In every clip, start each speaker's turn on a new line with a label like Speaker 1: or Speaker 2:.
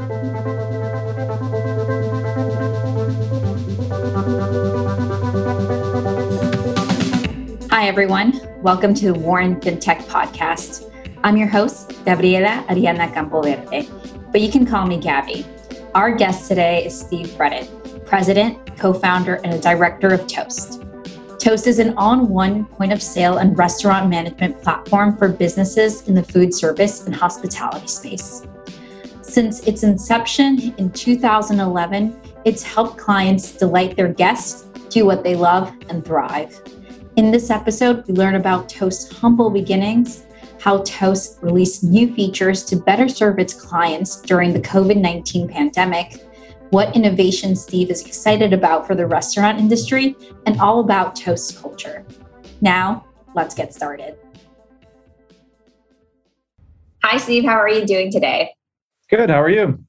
Speaker 1: Hi, everyone. Welcome to the Wharton FinTech Podcast. I'm your host, Gabriela Ariana Campoverde, but you can call me Gabby. Our guest today is Steve Fredette, president, co founder, and a director of Toast. Toast is an in one point of sale and restaurant management platform for businesses in the food service and hospitality space. Since its inception in 2011, it's helped clients delight their guests, do what they love, and thrive. In this episode, we learn about Toast's humble beginnings, how Toast released new features to better serve its clients during the COVID 19 pandemic, what innovation Steve is excited about for the restaurant industry, and all about Toast culture. Now, let's get started. Hi, Steve. How are you doing today?
Speaker 2: Good. How are you?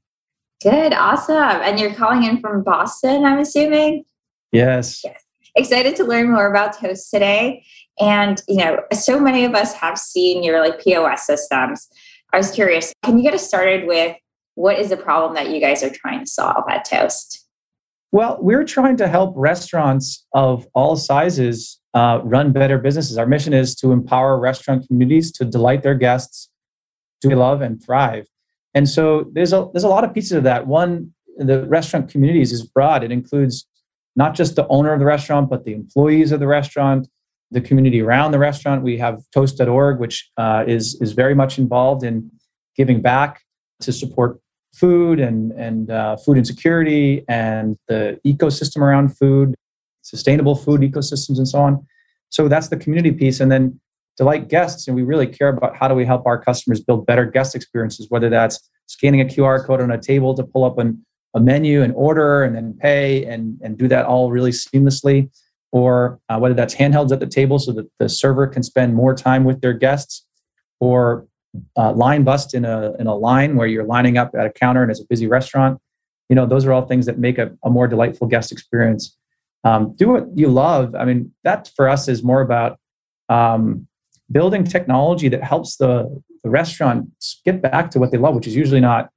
Speaker 1: Good. Awesome. And you're calling in from Boston, I'm assuming?
Speaker 2: Yes.
Speaker 1: Yes excited to learn more about Toast today. And, you know, so many of us have seen your like POS systems. I was curious, can you get us started with what is the problem that you guys are trying to solve at Toast?
Speaker 2: Well, we're trying to help restaurants of all sizes uh, run better businesses. Our mission is to empower restaurant communities to delight their guests, to love and thrive. And so there's a there's a lot of pieces of that. One, the restaurant communities is broad. It includes not just the owner of the restaurant, but the employees of the restaurant, the community around the restaurant. We have Toast.org, which uh, is is very much involved in giving back to support food and and uh, food insecurity and the ecosystem around food, sustainable food ecosystems, and so on. So that's the community piece, and then delight guests. And we really care about how do we help our customers build better guest experiences, whether that's scanning a QR code on a table to pull up an a menu and order and then pay and, and do that all really seamlessly or uh, whether that's handhelds at the table so that the server can spend more time with their guests or uh, line bust in a, in a line where you're lining up at a counter and it's a busy restaurant you know those are all things that make a, a more delightful guest experience um, do what you love i mean that for us is more about um, building technology that helps the, the restaurant get back to what they love which is usually not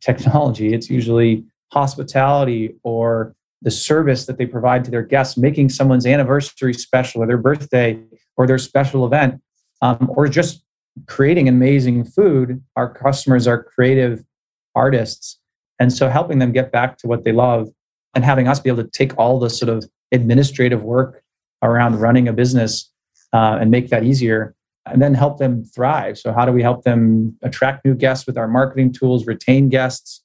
Speaker 2: technology. It's usually hospitality or the service that they provide to their guests, making someone's anniversary special or their birthday or their special event, um, or just creating amazing food. Our customers are creative artists. And so helping them get back to what they love and having us be able to take all the sort of administrative work around running a business uh, and make that easier and then help them thrive. So, how do we help them attract new guests with our marketing tools, retain guests?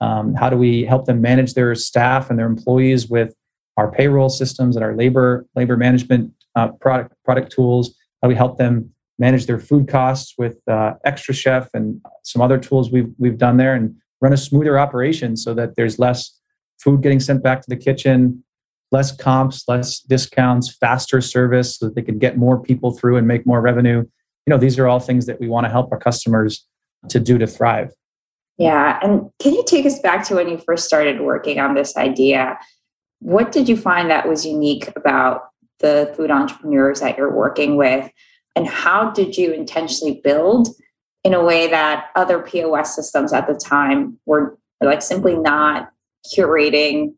Speaker 2: Um, how do we help them manage their staff and their employees with our payroll systems and our labor labor management uh, product product tools? How do we help them manage their food costs with uh, xtraCHEF and some other tools we've we've done there, and run a smoother operation so that there's less food getting sent back to the kitchen, less comps, less discounts, faster service so that they can get more people through and make more revenue. You know, these are all things that we want to help our customers to do to thrive.
Speaker 1: Yeah. And can you take us back to when you first started working on this idea? What did you find that was unique about the food entrepreneurs that you're working with? And how did you intentionally build in a way that other POS systems at the time were like simply not curating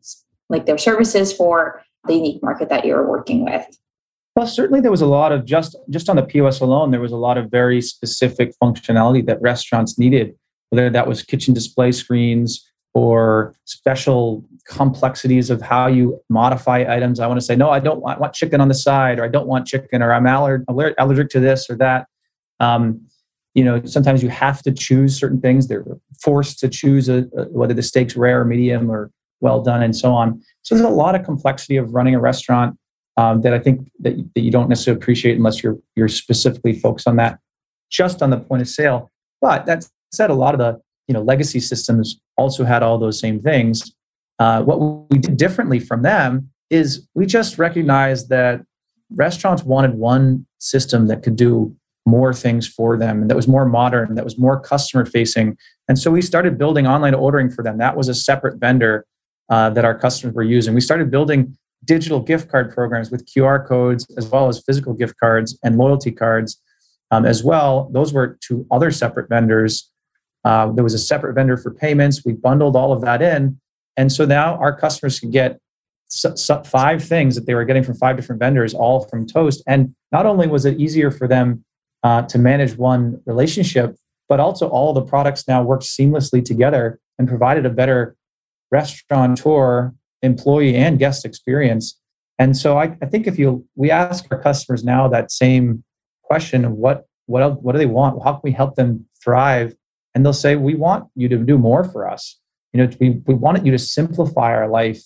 Speaker 1: like their services for the unique market that you're working with?
Speaker 2: Well, certainly there was a lot of just just on the POS alone, there was a lot of very specific functionality that restaurants needed, whether that was kitchen display screens or special complexities of how you modify items. I want to say, no, I don't want, I want chicken on the side, or I don't want chicken, or I'm aller- allergic to this or that. Um, you know, sometimes you have to choose certain things. They're forced to choose a, a, whether the steak's rare or medium or well done and so on. So there's a lot of complexity of running a restaurant um, that i think that, that you don't necessarily appreciate unless you're you're specifically focused on that just on the point of sale. But that said a lot of the you know legacy systems also had all those same things. Uh, what we did differently from them is we just recognized that restaurants wanted one system that could do more things for them and that was more modern that was more customer facing and so we started building online ordering for them. That was a separate vendor uh, that our customers were using. We started building digital gift card programs with QR codes as well as physical gift cards and loyalty cards um, as well. Those were to other separate vendors Uh, there was a separate vendor for payments. We bundled all of that in. And so now our customers can get five things that they were getting from five different vendors, all from Toast. And not only was it easier for them uh, to manage one relationship, but also all the products now worked seamlessly together and provided a better restaurateur, employee, and guest experience. And so I, I think if you we ask our customers now that same question of what what else, what do they want? How can we help them thrive? And they'll say, we want you to do more for us. You know, we, we wanted you to simplify our life.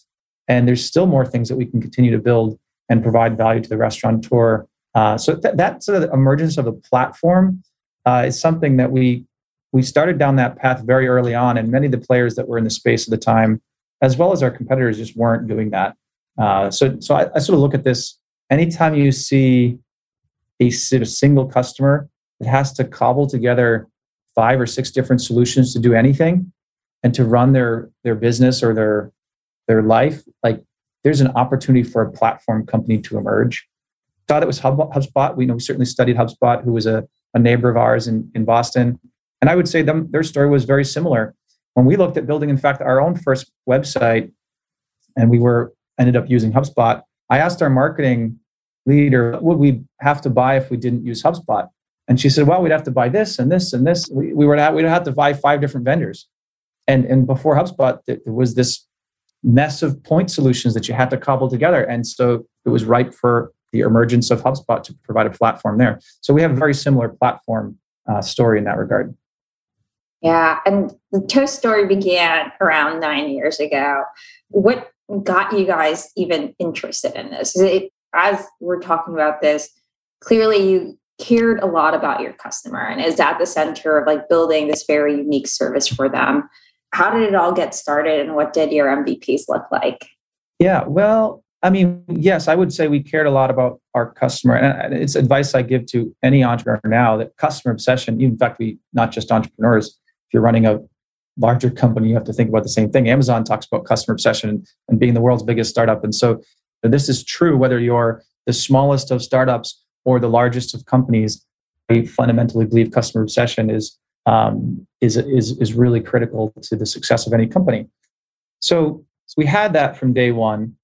Speaker 2: And there's still more things that we can continue to build and provide value to the restaurateur. Uh, so th- that sort of emergence of the platform uh, is something that we we started down that path very early on, and many of the players that were in the space at the time, as well as our competitors, just weren't doing that. Uh, so, so I, I, sort of look at this. Anytime you see a single customer that has to cobble together five or six different solutions to do anything and to run their their business or their their life, like there's an opportunity for a platform company to emerge. Thought it was Hub, HubSpot. We know we certainly studied HubSpot, who was a, a neighbor of ours in, in Boston. And I would say them, their story was very similar. When we looked at building, in fact, our own first website, and we were ended up using HubSpot, I asked our marketing leader, what would we have to buy if we didn't use HubSpot? And she said, well, we'd have to buy this and this and this. We, we were to have, we'd have to buy five different vendors. And, and before HubSpot, there was this mess of point solutions that you had to cobble together. And so it was right for the emergence of HubSpot to provide a platform there. So we have a very similar platform uh, story in that regard.
Speaker 1: Yeah, and the Toast story began around nine years ago. What got you guys even interested in this? It, as we're talking about this, clearly you cared a lot about your customer and is at the center of like building this very unique service for them. How did it all get started and what did your MVPs look like?
Speaker 2: Yeah, well, I mean, yes, I would say we cared a lot about our customer. And it's advice I give to any entrepreneur now that customer obsession, in fact, we not just entrepreneurs, if you're running a larger company, you have to think about the same thing. Amazon talks about customer obsession and being the world's biggest startup. And so this is true whether you're the smallest of startups or the largest of companies. We fundamentally believe customer obsession is um, is, is, is really critical to the success of any company. So, so we had that from day one.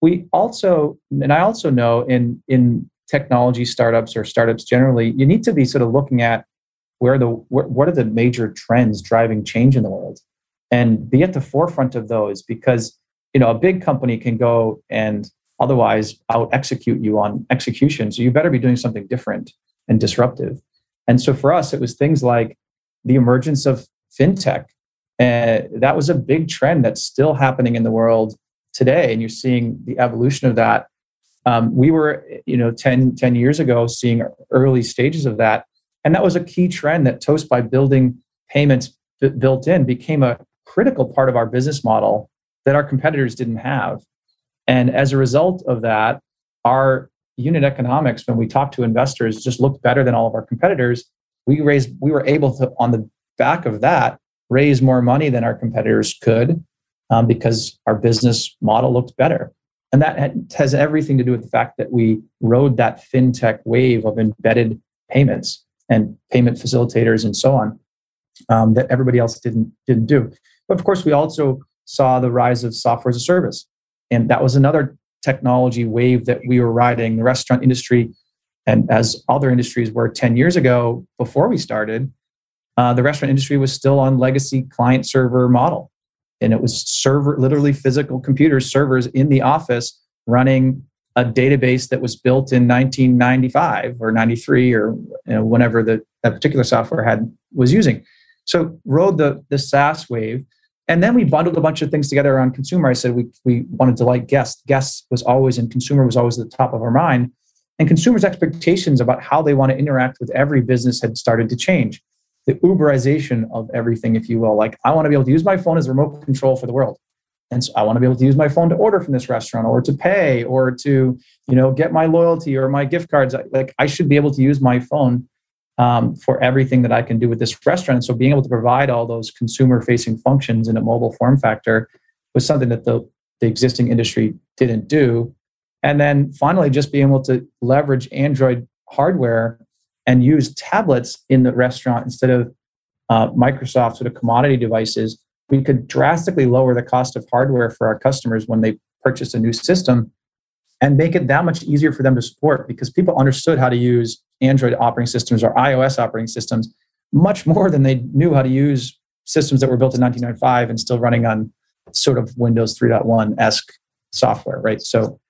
Speaker 2: We also, and I also know in in technology startups or startups generally, you need to be sort of looking at where the what are the major trends driving change in the world? And be at the forefront of those because you know a big company can go and otherwise out execute you on execution. So you better be doing something different and disruptive. And so for us it was things like the emergence of fintech. And that was a big trend that's still happening in the world today. And you're seeing the evolution of that. Um, we were you know 10, 10 years ago seeing early stages of that and that was a key trend that Toast, by building payments built in, became a critical part of our business model that our competitors didn't have. And as a result of that, our unit economics, when we talked to investors, just looked better than all of our competitors. We raised, we were able to, on the back of that, raise more money than our competitors could um, because our business model looked better. And that has everything to do with the fact that we rode that fintech wave of embedded payments and payment facilitators and so on um, that everybody else didn't didn't do. But of course, we also saw the rise of software as a service, and that was another technology wave that we were riding. The restaurant industry, and as other industries were 10 years ago before we started, uh, the restaurant industry was still on legacy client server model, and it was server literally physical computers servers in the office running a database that was built in 1995 or 93 or you know, whenever the, that particular software had was using. So rode the, the SaaS wave. And then we bundled a bunch of things together around consumer. I said we, we wanted to delight guests. Guests was always and consumer was always at the top of our mind. And consumers' expectations about how they want to interact with every business had started to change. The Uberization of everything, if you will. Like, I want to be able to use my phone as a remote control for the world and so i want to be able to use my phone to order from this restaurant or to pay or to you know get my loyalty or my gift cards. Like i should be able to use my phone um, for everything that i can do with this restaurant. So being able to provide all those consumer facing functions in a mobile form factor was something that the, the existing industry didn't do. And then finally just being able to leverage android hardware and use tablets in the restaurant instead of uh, Microsoft sort of commodity devices, we could drastically lower the cost of hardware for our customers when they purchase a new system and make it that much easier for them to support because people understood how to use Android operating systems or iOS operating systems much more than they knew how to use systems that were built in 1995 and still running on sort of Windows 3.1 esque software, right? So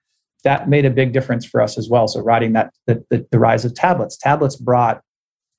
Speaker 2: that made a big difference for us as well. So riding that the, the, the rise of tablets, tablets brought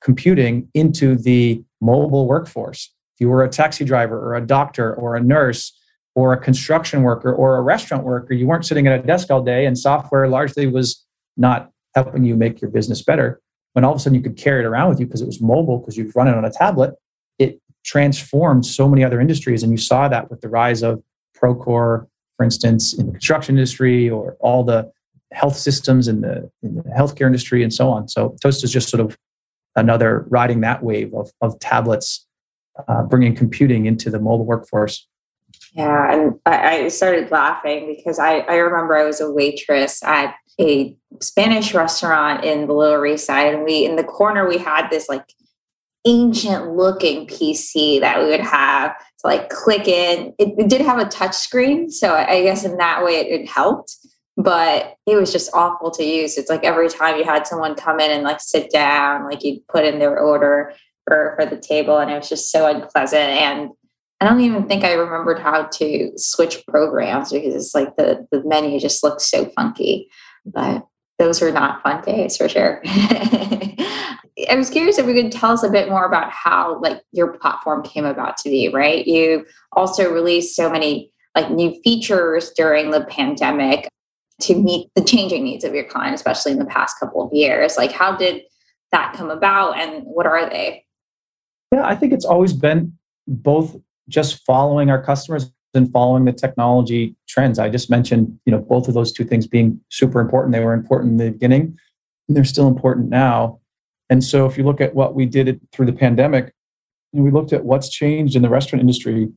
Speaker 2: computing into the mobile workforce. If you were a taxi driver or a doctor or a nurse or a construction worker or a restaurant worker, you weren't sitting at a desk all day and software largely was not helping you make your business better. When all of a sudden you could carry it around with you because it was mobile, because you've run it on a tablet, it transformed so many other industries. And you saw that with the rise of Procore, for instance, in the construction industry or all the health systems in the, in the healthcare industry and so on. So Toast is just sort of another riding that wave of, of tablets, uh, bringing computing into the mobile workforce.
Speaker 1: Yeah, and I, started laughing because I, I remember I was a waitress at a Spanish restaurant in the Lower East Side, and we in the corner we had this like ancient looking PC that we would have to like click in. It, it did have a touch screen, so I guess in that way it, it helped. But it was just awful to use. It's like every time you had someone come in and like sit down, like you'd put in their order for, for the table, and it was just so unpleasant. And I don't even think I remembered how to switch programs because it's like the, the menu just looks so funky. But those were not fun days for sure. I was curious if we could tell us a bit more about how like your platform came about to be, right? You also released so many like new features during the pandemic to meet the changing needs of your client, especially in the past couple of years. Like how did that come about and what are they?
Speaker 2: Yeah, I think it's always been both just following our customers and following the technology trends. I just mentioned, you know, both of those two things being super important. They were important in the beginning, and they're still important now. And so, if you look at what we did through the pandemic, and we looked at what's changed in the restaurant industry.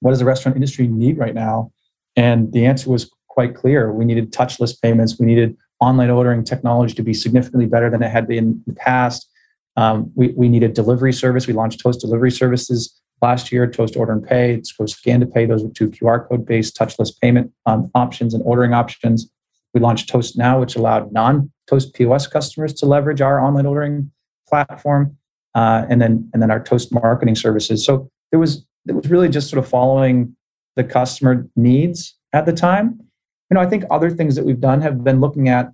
Speaker 2: What does the restaurant industry need right now? And the answer was quite clear. We needed touchless payments. We needed online ordering technology to be significantly better than it had been in the past. Um, we, we needed delivery service. We launched Toast delivery services last year, Toast Order and Pay, It's Toast Scan to Pay. Those were two QR code based touchless payment um, options and ordering options. We launched Toast Now, which allowed non Toast POS customers to leverage our online ordering platform, uh, and then and then our Toast marketing services. So it was it was really just sort of following the customer needs at the time. You know, I think other things that we've done have been looking at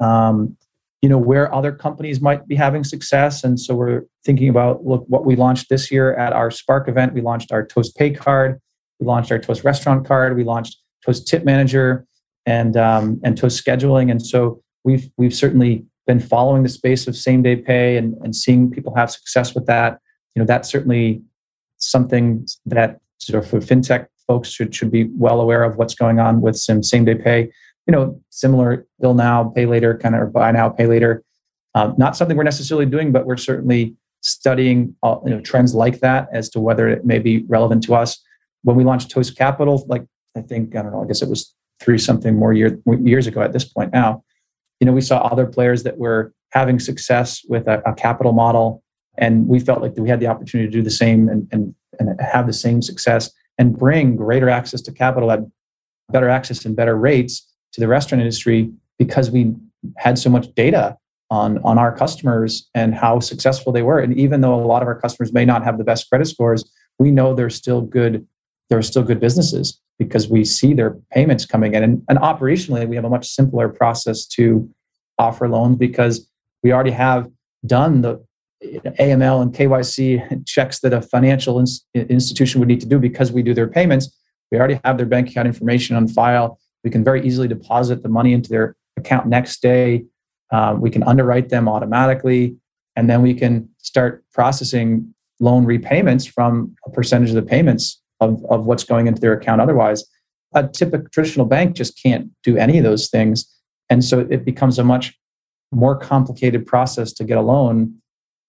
Speaker 2: um, you know where other companies might be having success. And so we're thinking about look what we launched this year at our spark event we launched our toast pay card we launched our toast restaurant card we launched toast tip manager and um, and toast scheduling. And so we've we've certainly been following the space of same day pay and, and seeing people have success with that. You know that's certainly something that sort of for fintech folks should should be well aware of what's going on with some same day pay you know, similar bill now, pay later, kind of buy now, pay later. Um, not something we're necessarily doing, but we're certainly studying uh, you know, trends like that as to whether it may be relevant to us. When we launched Toast Capital, like I think I don't know, I guess it was three something more year, years ago at this point now. You know, we saw other players that were having success with a, a capital model, and we felt like we had the opportunity to do the same and, and, and have the same success and bring greater access to capital at better access and better rates to the restaurant industry because we had so much data on on our customers and how successful they were and even though a lot of our customers may not have the best credit scores we know they're still good they're still good businesses because we see their payments coming in and, and operationally we have a much simpler process to offer loans because we already have done the AML and KYC checks that a financial institution would need to do because we do their payments. We already have their bank account information on file. We can very easily deposit the money into their account next day. Uh, we can underwrite them automatically, and then we can start processing loan repayments from a percentage of the payments of, of what's going into their account. Otherwise, a typical traditional bank just can't do any of those things. And so it becomes a much more complicated process to get a loan.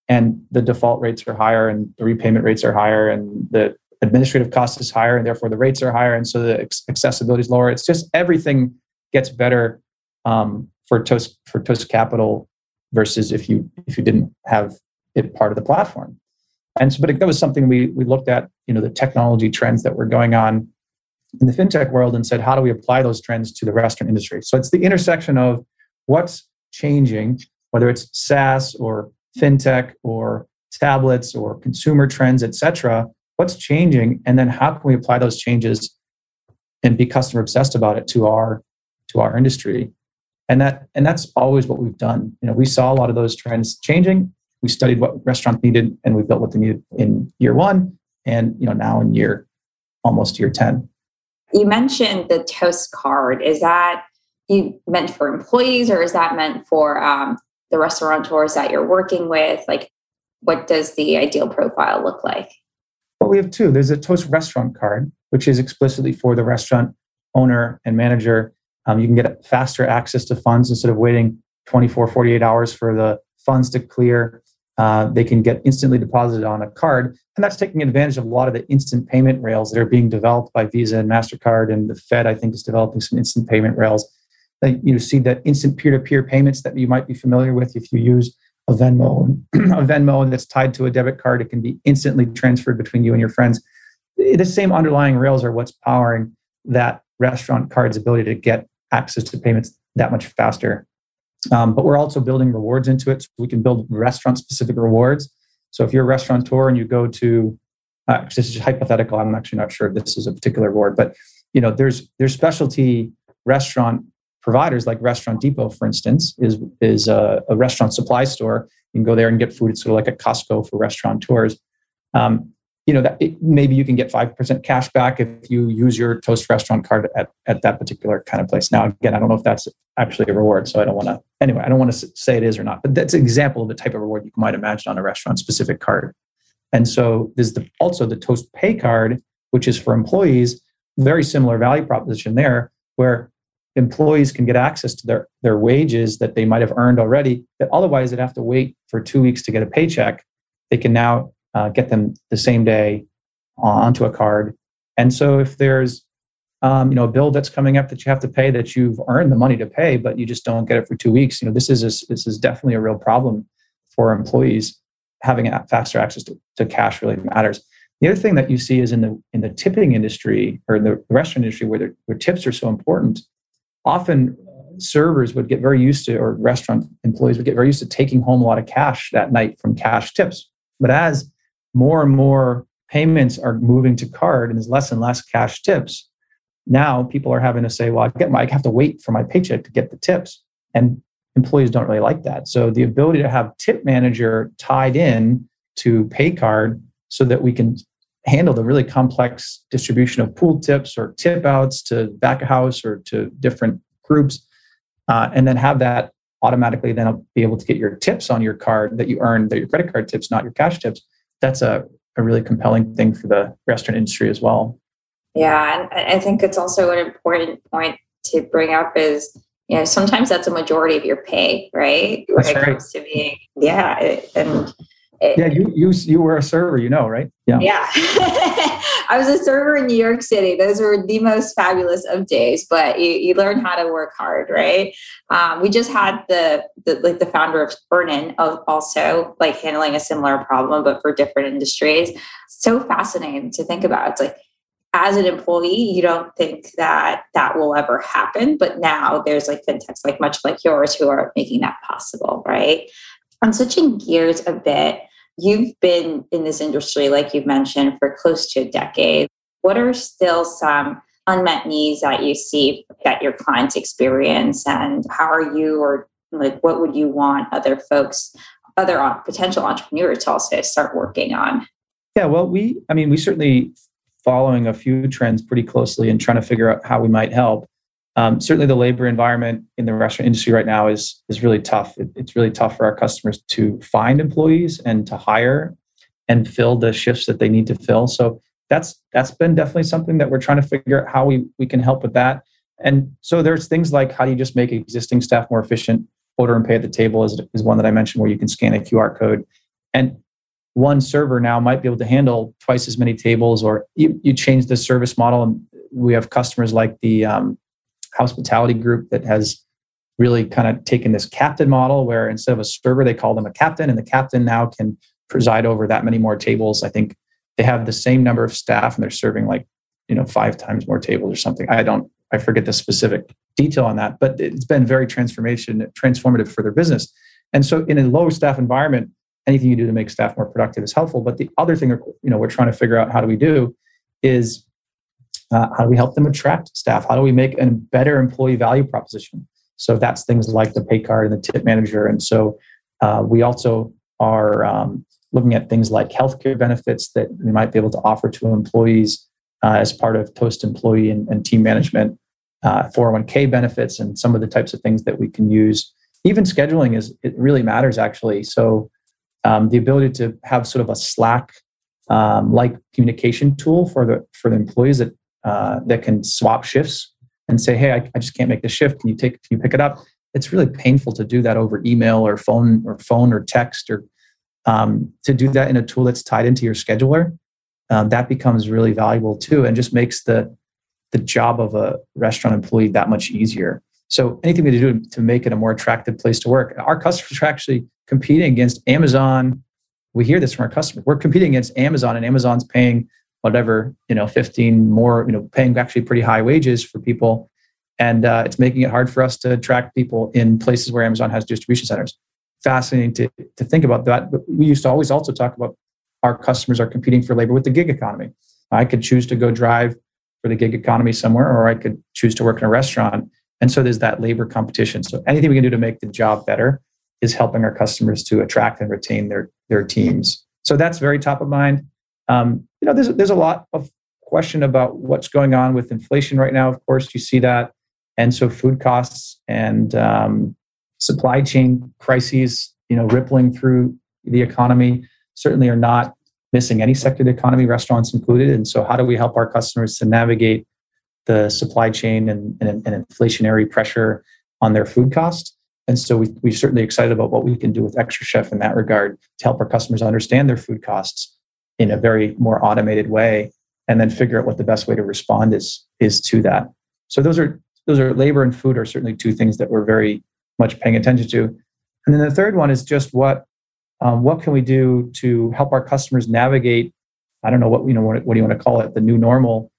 Speaker 2: And the default rates are higher and the repayment rates are higher and the administrative cost is higher and therefore the rates are higher and so the accessibility is lower it's just everything gets better um, for toast for toast capital versus if you if you didn't have it part of the platform And so, but that was something we we looked at, you know, the technology trends that were going on in the fintech world and said, how do we apply those trends to the restaurant industry? So it's the intersection of what's changing, whether it's SaaS or fintech or tablets or consumer trends, et cetera. What's changing, and then how can we apply those changes and be customer obsessed about it to our to our industry? And that and that's always what we've done. You know, we saw a lot of those trends changing. We studied what restaurants needed, and we built what they needed in year one, and you know now in year almost year ten.
Speaker 1: You mentioned the Toast card. Is that you meant for employees, or is that meant for um, the restaurateurs that you're working with? Like, what does the ideal profile look like?
Speaker 2: Well, we have two. There's a Toast restaurant card, which is explicitly for the restaurant owner and manager. Um, you can get faster access to funds instead of waiting 24, 48 hours for the funds to clear. Uh, they can get instantly deposited on a card. And that's taking advantage of a lot of the instant payment rails that are being developed by Visa and MasterCard. And the Fed, I think, is developing some instant payment rails. That you see that instant peer-to-peer payments that you might be familiar with if you use a Venmo, a Venmo that's tied to a debit card. It can be instantly transferred between you and your friends. The same underlying rails are what's powering that restaurant card's ability to get access to payments that much faster. Um, but we're also building rewards into it. So we can build restaurant specific rewards. So if you're a restaurateur and you go to, uh, this is hypothetical, I'm actually not sure if this is a particular reward, but you know, there's there's specialty restaurant providers like Restaurant Depot, for instance, is is a, a restaurant supply store. You can go there and get food. It's sort of like a Costco for restaurateurs. Um, you know that it, maybe you can get 5% cash back if you use your toast restaurant card at, at that particular kind of place now again i don't know if that's actually a reward so i don't want to anyway i don't want to say it is or not but that's an example of the type of reward you might imagine on a restaurant specific card and so there's the, also the toast pay card which is for employees very similar value proposition there where employees can get access to their, their wages that they might have earned already that otherwise they'd have to wait for two weeks to get a paycheck they can now uh, get them the same day onto a card. And so if there's um, you know a bill that's coming up that you have to pay that you've earned the money to pay, but you just don't get it for two weeks, you know this is a, this is definitely a real problem for employees. Having faster access to, to cash really matters. The other thing that you see is in the in the tipping industry or in the restaurant industry where, where tips are so important. Often uh, servers would get very used to, or restaurant employees would get very used to taking home a lot of cash that night from cash tips. But as more and more payments are moving to card and there's less and less cash tips. Now people are having to say, well, I, get my, I have to wait for my paycheck to get the tips. And employees don't really like that. So the ability to have tip manager tied in to pay card so that we can handle the really complex distribution of pool tips or tip outs to back of house or to different groups uh, and then have that automatically then be able to get your tips on your card that you earn, that your credit card tips, not your cash tips that's a, a really compelling thing for the restaurant industry as well.
Speaker 1: Yeah, and I think it's also an important point to bring up is you know sometimes that's a majority of your pay, right?
Speaker 2: When that's it right. comes
Speaker 1: to being yeah, and
Speaker 2: yeah, you you you were a server, you know, right?
Speaker 1: Yeah. Yeah. I was a server in New York City. Those were the most fabulous of days, but you, you learn how to work hard, right? Um, we just had the, the like the founder of Earnin of also like handling a similar problem, but for different industries. So fascinating to think about. It's like as an employee, you don't think that that will ever happen, but now there's like fintechs like much like yours who are making that possible, right? I'm switching gears a bit You've been in this industry, like you've mentioned, for close to a decade. What are still some unmet needs that you see that your clients experience, and how are you, or like, what would you want other folks, other uh, potential entrepreneurs to also start working on?
Speaker 2: Yeah, well, we, I mean, we certainly following a few trends pretty closely and trying to figure out how we might help. Um, certainly, the labor environment in the restaurant industry right now is is really tough. It, it's really tough for our customers to find employees and to hire and fill the shifts that they need to fill. So that's that's been definitely something that we're trying to figure out how we we can help with that. And so there's things like how do you just make existing staff more efficient? Order and pay at the table is, is one that I mentioned where you can scan a QR code. And one server now might be able to handle twice as many tables, or you, you change the service model. And we have customers like the um, hospitality group that has really kind of taken this captain model where instead of a server, they call them a captain, and the captain now can preside over that many more tables. I think they have the same number of staff and they're serving like, you know, five times more tables or something. I don't, I forget the specific detail on that, but it's been very transformation, transformative for their business. And so in a low staff environment, anything you do to make staff more productive is helpful. But the other thing, you know, we're trying to figure out how do we do is uh, how do we help them attract staff? How do we make a better employee value proposition? So that's things like the pay card and the tip manager. And so uh, we also are um, looking at things like healthcare benefits that we might be able to offer to employees uh, as part of Toast employee and, and team management, uh, 401k benefits, and some of the types of things that we can use. Even scheduling is it really matters actually. So um, the ability to have sort of a Slack um, like communication tool for the for the employees that uh, that can swap shifts and say, hey, I, I just can't make the shift. Can you take can you pick it up? It's really painful to do that over email or phone or phone or text or um, to do that in a tool that's tied into your scheduler. Um, that becomes really valuable too, and just makes the the job of a restaurant employee that much easier. So anything we do to make it a more attractive place to work. Our customers are actually competing against Amazon. We hear this from our customers. We're competing against Amazon, and Amazon's paying whatever you know, fifteen more, you know, paying actually pretty high wages for people, and uh, it's making it hard for us to attract people in places where Amazon has distribution centers. Fascinating to to think about that. But we used to always also talk about our customers are competing for labor with the gig economy. I could choose to go drive for the gig economy somewhere, or I could choose to work in a restaurant and so there's that labor competition. So anything we can do to make the job better is helping our customers to attract and retain their, their teams. So that's very top of mind. Um, you know, there's, there's a lot of question about what's going on with inflation right now. Of course, you see that. And so food costs and um, supply chain crises, you know, rippling through the economy certainly are not missing any sector of the economy, restaurants included. And so how do we help our customers to navigate the supply chain and, and, and inflationary pressure on their food costs. And so we, we're certainly excited about what we can do with xtraCHEF in that regard to help our customers understand their food costs in a very more automated way and then figure out what the best way to respond is, is to that. So those are those are labor and food are certainly two things that we're very much paying attention to. And then the third one is just what um, what can we do to help our customers navigate I don't know what you know what, what do you want to call it the new normal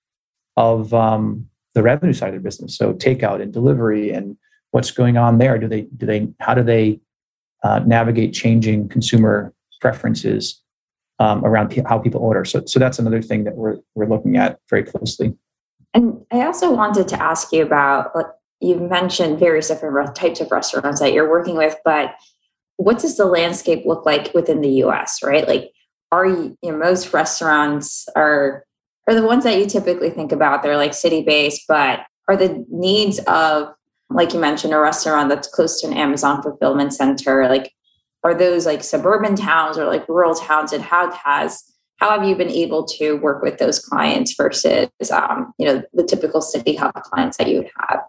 Speaker 2: of um, the revenue side of the business. So takeout and delivery and what's going on there. Do they do they how do they uh, navigate changing consumer preferences um, around how people order? So so that's another thing that we're we're looking at very closely.
Speaker 1: And I also wanted to ask you about you mentioned various different types of restaurants that you're working with, but what does the landscape look like within the U.S. Right, like are you, you know, most restaurants are are the ones that you typically think about. They're like city based, but are the needs of, like you mentioned, a restaurant that's close to an Amazon fulfillment center, like are those like suburban towns or like rural towns? And how has how have you been able to work with those clients versus um, you know the typical city hub clients that you would have?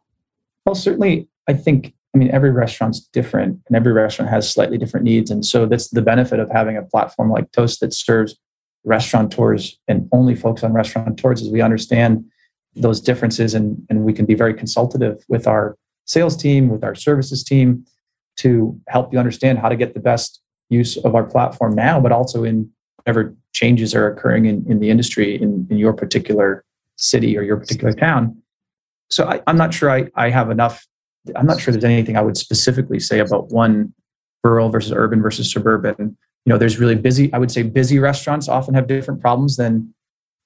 Speaker 2: Well, certainly, I think I mean, every restaurant's different and every restaurant has slightly different needs. And so that's the benefit of having a platform like Toast that serves restaurateurs and only focus on restaurateurs is we understand those differences and, and we can be very consultative with our sales team, with our services team to help you understand how to get the best use of our platform now, but also in whatever changes are occurring in, in the industry in, in your particular city or your particular town. So I, am not sure I, I have enough. I'm not sure there's anything I would specifically say about one rural versus urban versus suburban you know there's really busy i would say busy restaurants often have different problems than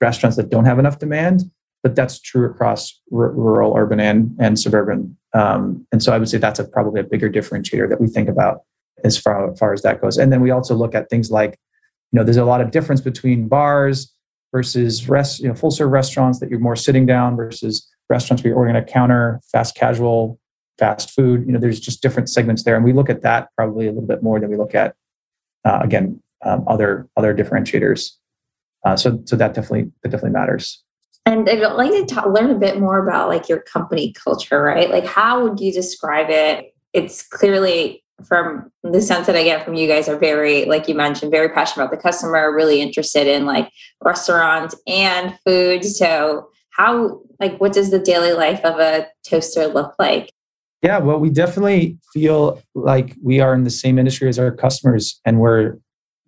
Speaker 2: restaurants that don't have enough demand but that's true across r- rural urban and, and suburban um, and so i would say that's a, probably a bigger differentiator that we think about as far, as far as that goes and then we also look at things like you know there's a lot of difference between bars versus rest you know full serve restaurants that you're more sitting down versus restaurants where you're ordering a counter fast casual fast food you know there's just different segments there and we look at that probably a little bit more than we look at uh, again um, other other differentiators. Uh, so so that definitely that definitely matters.
Speaker 1: And I'd like to talk, learn a bit more about like your company culture, right? Like how would you describe it? It's clearly from the sense that I get from you guys are very, like you mentioned, very passionate about the customer, really interested in like restaurants and food. So how like what does the daily life of a toaster look like?
Speaker 2: Yeah, well, we definitely feel like we are in the same industry as our customers, and we're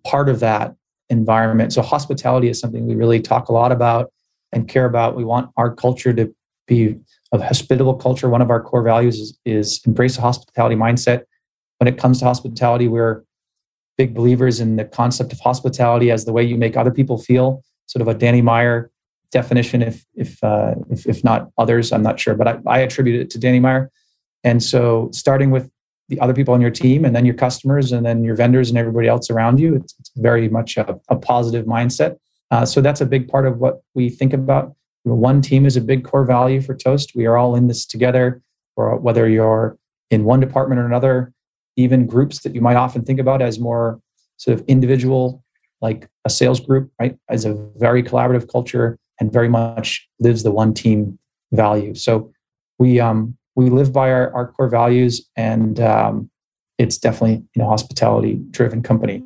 Speaker 2: part of that environment. So hospitality is something we really talk a lot about and care about. We want our culture to be a hospitable culture. One of our core values is, is embrace a hospitality mindset. When it comes to hospitality, we're big believers in the concept of hospitality as the way you make other people feel, sort of a Danny Meyer definition, if if uh, if, if, not others, I'm not sure, but I, I attribute it to Danny Meyer. And so, starting with the other people on your team, and then your customers, and then your vendors, and everybody else around you, it's, it's very much a, a positive mindset. Uh, so that's a big part of what we think about. One team is a big core value for Toast. We are all in this together, or whether you're in one department or another, even groups that you might often think about as more sort of individual, like a sales group, right? As a very collaborative culture and very much lives the one team value. So we um, we live by our, our core values, and um, it's definitely you know hospitality driven company.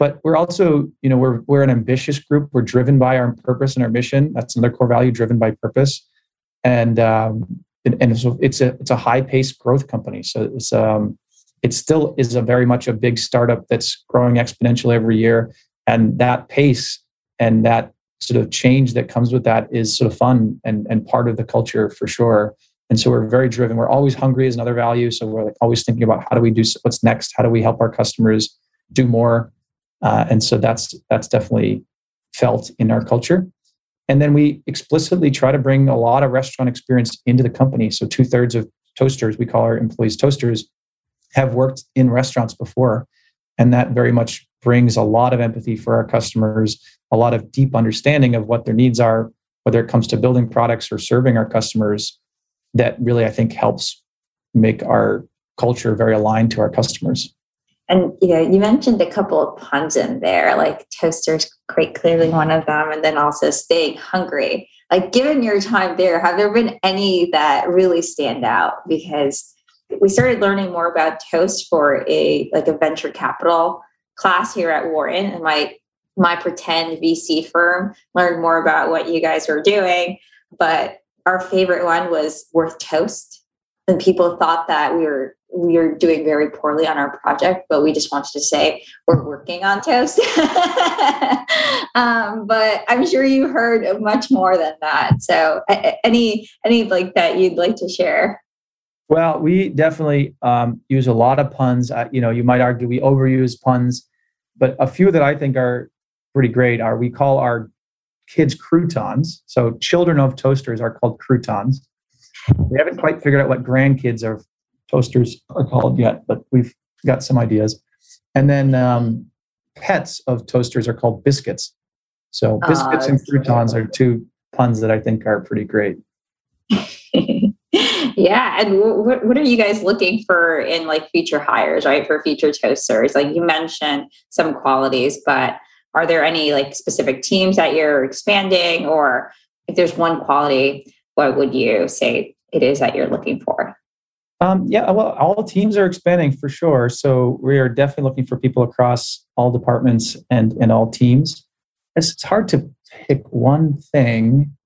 Speaker 2: But we're also you know we're we're an ambitious group. We're driven by our purpose and our mission. That's another core value, driven by purpose, and um, and, and so it's a it's a high paced growth company. So it's um it still is a very much a big startup that's growing exponentially every year, and that pace and that sort of change that comes with that is sort of fun and, and part of the culture for sure. And so we're very driven. We're always hungry is another value. So we're like always thinking about how do we do what's next? How do we help our customers do more? Uh, and so that's that's definitely felt in our culture. And then we explicitly try to bring a lot of restaurant experience into the company. So two thirds of toasters, we call our employees toasters, have worked in restaurants before. And that very much brings a lot of empathy for our customers a lot of deep understanding of what their needs are, whether it comes to building products or serving our customers, that really I think helps make our culture very aligned to our customers.
Speaker 1: And you know, you mentioned a couple of puns in there, like toasters, quite clearly mm-hmm. one of them, and then also staying hungry. Like, given your time there, have there been any that really stand out? Because we started learning more about toast for a like a venture capital class here at Wharton, and my my pretend VC firm, learned more about what you guys were doing. But our favorite one was Worth Toast. And people thought that we were we were doing very poorly on our project, but we just wanted to say we're working on toast. um, but I'm sure you heard much more than that. So any any like that you'd like to share?
Speaker 2: Well, we definitely um, use a lot of puns. Uh, you know, you might argue we overuse puns, but a few that I think are pretty great are we call our kids croutons. So children of toasters are called croutons. We haven't quite figured out what grandkids of toasters are called yet, but we've got some ideas. And then um, pets of toasters are called biscuits. So biscuits and croutons are two puns that I think are pretty great.
Speaker 1: yeah and what, what are you guys looking for in like future hires right for future toasters like you mentioned some qualities but are there any like specific teams that you're expanding or if there's one quality what would you say it is that you're looking for
Speaker 2: um, yeah well all teams are expanding for sure. So we are definitely looking for people across all departments and and all teams. It's, it's hard to pick one thing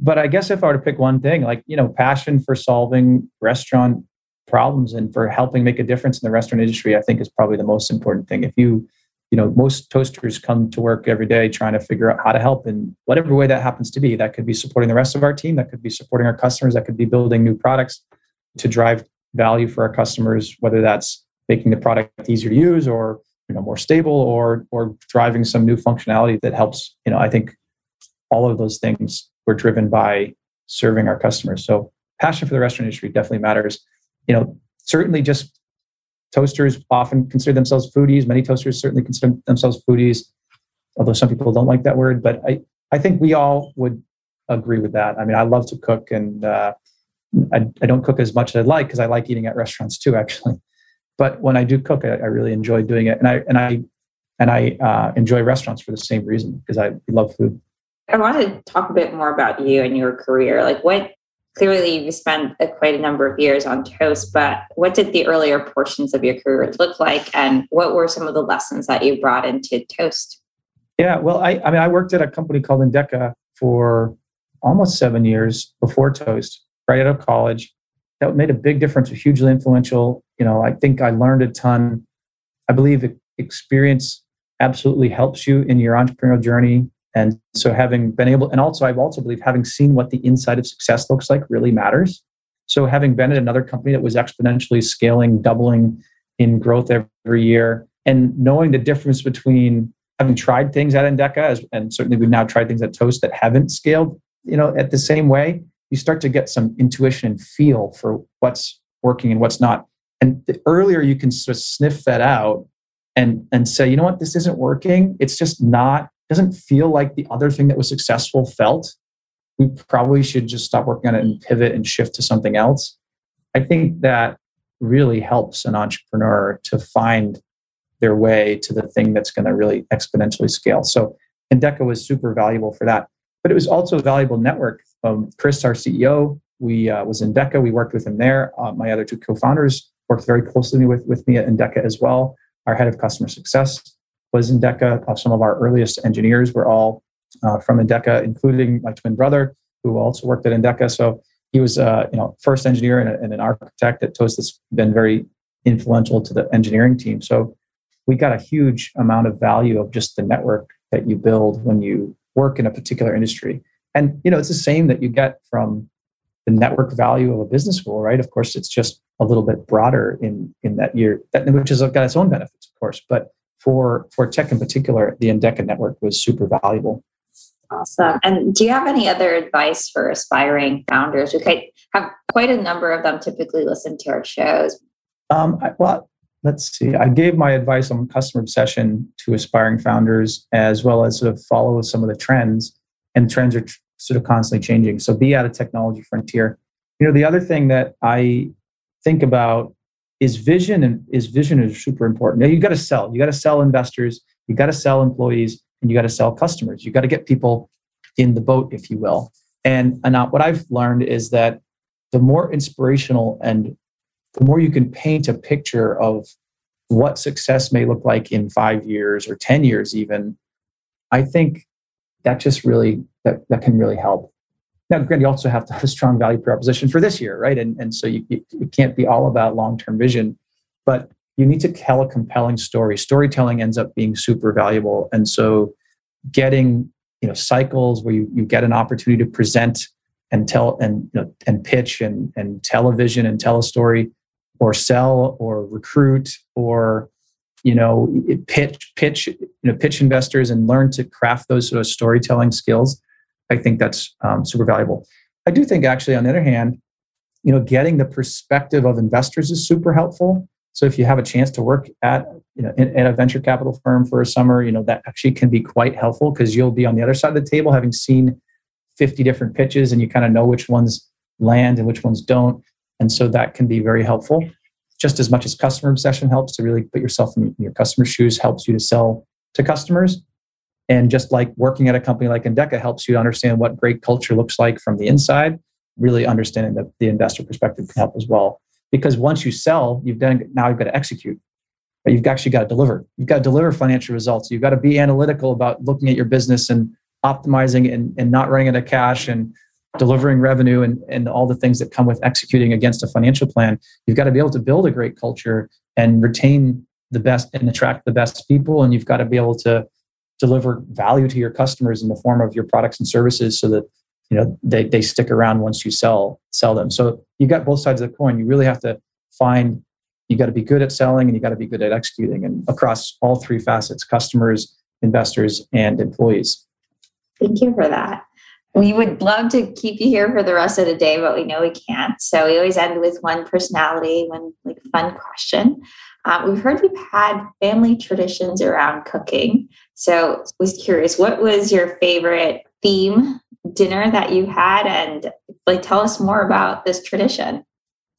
Speaker 2: but i guess if i were to pick one thing like you know passion for solving restaurant problems and for helping make a difference in the restaurant industry i think is probably the most important thing. If you you know most toasters come to work every day trying to figure out how to help in whatever way that happens to be that could be supporting the rest of our team that could be supporting our customers that could be building new products to drive value for our customers whether that's making the product easier to use or you know more stable or or driving some new functionality that helps you know i think all of those things were driven by serving our customers so passion for the restaurant industry definitely matters you know certainly just toasters often consider themselves foodies. Many toasters certainly consider themselves foodies, although some people don't like that word. But I, I think we all would agree with that. I mean, I love to cook, and uh, I, I don't cook as much as I'd like because I like eating at restaurants too, actually. But when I do cook, I, I really enjoy doing it, and I and I and I uh, enjoy restaurants for the same reason because I love food.
Speaker 1: I want to talk a bit more about you and your career. Like, what clearly you spent a, quite a number of years on toast but what did the earlier portions of your career look like and what were some of the lessons that you brought into toast
Speaker 2: yeah well i, I mean i worked at a company called Endeca for almost seven years before toast right out of college that made a big difference hugely influential you know i think i learned a ton i believe experience absolutely helps you in your entrepreneurial journey. And so having been able, and also I've also believe having seen what the inside of success looks like really matters. So having been at another company that was exponentially scaling, doubling in growth every year, and knowing the difference between having tried things at Endeca, and certainly we've now tried things at Toast that haven't scaled, you know, at the same way, you start to get some intuition and feel for what's working and what's not. And the earlier you can sort of sniff that out and and say, you know what, this isn't working. It's just not doesn't feel like the other thing that was successful felt. We probably should just stop working on it and pivot and shift to something else. I think that really helps an entrepreneur to find their way to the thing that's going to really exponentially scale. So Endeca was super valuable for that. But it was also a valuable network. Um, Chris, our CEO, we uh, was Endeca. We worked with him there. Uh, my other two co-founders worked very closely with, with me at Endeca as well. Our head of customer success was Endeca. Uh, some of our earliest engineers were all uh, from Endeca, including my twin brother, who also worked at Endeca. So he was, uh, you know, first engineer and, a, and, an architect at Toast that's been very influential to the engineering team. So we got a huge amount of value of just the network that you build when you work in a particular industry. And you know, it's the same that you get from the network value of a business school, right? Of course, it's just a little bit broader in in that year, that which has got its own benefits, of course. But for for tech in particular, the Endeca network was super valuable.
Speaker 1: Awesome. And do you have any other advice for aspiring founders? We have quite a number of them typically listen to our shows.
Speaker 2: Um, I, well, let's see. I gave my advice on customer obsession to aspiring founders, as well as sort of follow some of the trends. And trends are sort of constantly changing. So be at a technology frontier. You know, the other thing that I think about is vision, and is vision is super important. Now you got to sell. You got to sell investors. You got to sell employees, and you got to sell customers. You got to get people in the boat, if you will. And, and what I've learned is that the more inspirational and the more you can paint a picture of what success may look like in five years or 10 years even i think that just really that, that can really help. Now granted you also have to have a strong value proposition for this year right? And, and so you, it can't be all about long-term vision but you need to tell a compelling story. Storytelling ends up being super valuable. And so getting you know cycles where you, you get an opportunity to present and tell and you know, and pitch and and television and tell a story or sell or recruit or you know pitch pitch you know pitch investors and learn to craft those sort of storytelling skills i think that's um, super valuable. I do think actually on the other hand you know getting the perspective of investors is super helpful. So if you have a chance to work at you know in, in a venture capital firm for a summer you know that actually can be quite helpful because you'll be on the other side of the table having seen 50 different pitches and you kind of know which ones land and which ones don't. And so that can be very helpful. Just as much as customer obsession helps to really put yourself in your customer's shoes, helps you to sell to customers. And just like working at a company like Endeca helps you to understand what great culture looks like from the inside, really understanding that the investor perspective can help as well. Because once you sell, you've done now you've got to execute. But you've actually got to deliver. You've got to deliver financial results. You've got to be analytical about looking at your business and optimizing and, and not running out of cash and delivering revenue and, and all the things that come with executing against a financial plan you've got to be able to build a great culture and retain the best and attract the best people and you've got to be able to deliver value to your customers in the form of your products and services so that you know they, they stick around once you sell sell them. So you've got both sides of the coin. You really have to find you got to be good at selling and you got to be good at executing and across all three facets customers investors and employees.
Speaker 1: Thank you for that we would love to keep you here for the rest of the day, but we know we can't. So we always end with one personality, one like fun question. Um, we've heard you've had family traditions around cooking. So was curious, what was your favorite theme dinner that you had, and like tell us more about this tradition.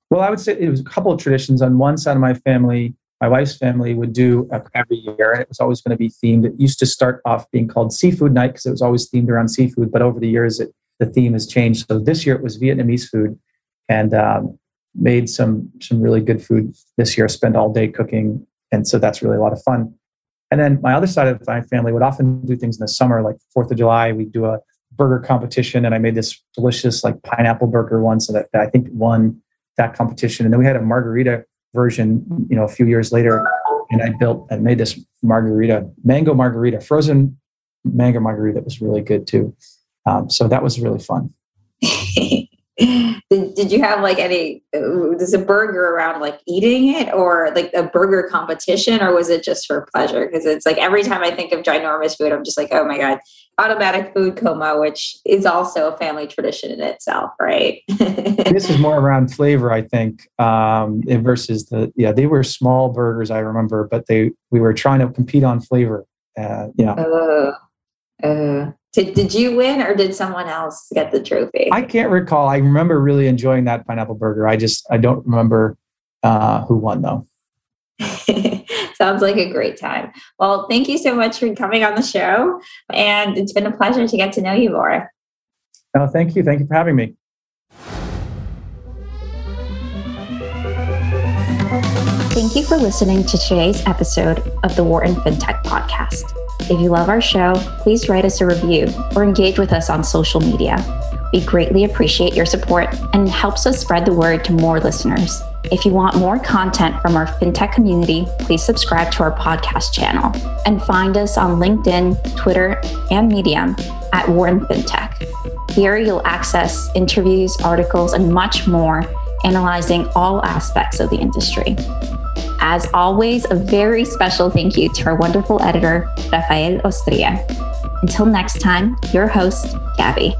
Speaker 2: Well, I would say it was a couple of traditions. On one side of my family, my wife's family would do every year, and it was always going to be themed. It used to start off being called Seafood Night because it was always themed around seafood, but over the years, it, the theme has changed. So this year it was Vietnamese food, and um, made some some really good food this year. Spent all day cooking, and so that's really a lot of fun. And then my other side of my family would often do things in the summer, like Fourth of July. We'd do a burger competition, and I made this delicious like pineapple burger once that, that I think won that competition. And then we had a margarita version, you know, a few years later and I built I made this margarita, mango margarita, frozen mango margarita that was really good too. Um, so that was really fun.
Speaker 3: did, did you have like any there's a burger around like eating it or like a burger competition or was it just for pleasure? Because it's like every time i think of ginormous food i'm just like oh my god. Automatic food coma which is also a family tradition in itself right?
Speaker 2: This is more around flavor i think um, versus the yeah they were small burgers i remember but they we were trying to compete on flavor uh, yeah. Uh,
Speaker 3: uh, did, did you win or did someone else get the trophy?
Speaker 2: I can't recall. I remember really enjoying that pineapple burger. I just, I don't remember uh, who won though.
Speaker 3: Sounds like a great time. Well, thank you so much for coming on the show. And it's been a pleasure to get to know you more.
Speaker 2: Oh, thank you. Thank you for having me.
Speaker 3: Thank you for listening to today's episode of the Wharton FinTech Podcast. If you love our show, please write us a review or engage with us on social media. We greatly appreciate your support and helps us spread the word to more listeners. If you want more content from our fintech community, please subscribe to our podcast channel and find us on LinkedIn, Twitter, and Medium at Wharton FinTech. Here you'll access interviews, articles, and much more, analyzing all aspects of the industry. As always, a very special thank you to our wonderful editor, Rafael Ostria. Until next time, your host, Gabby.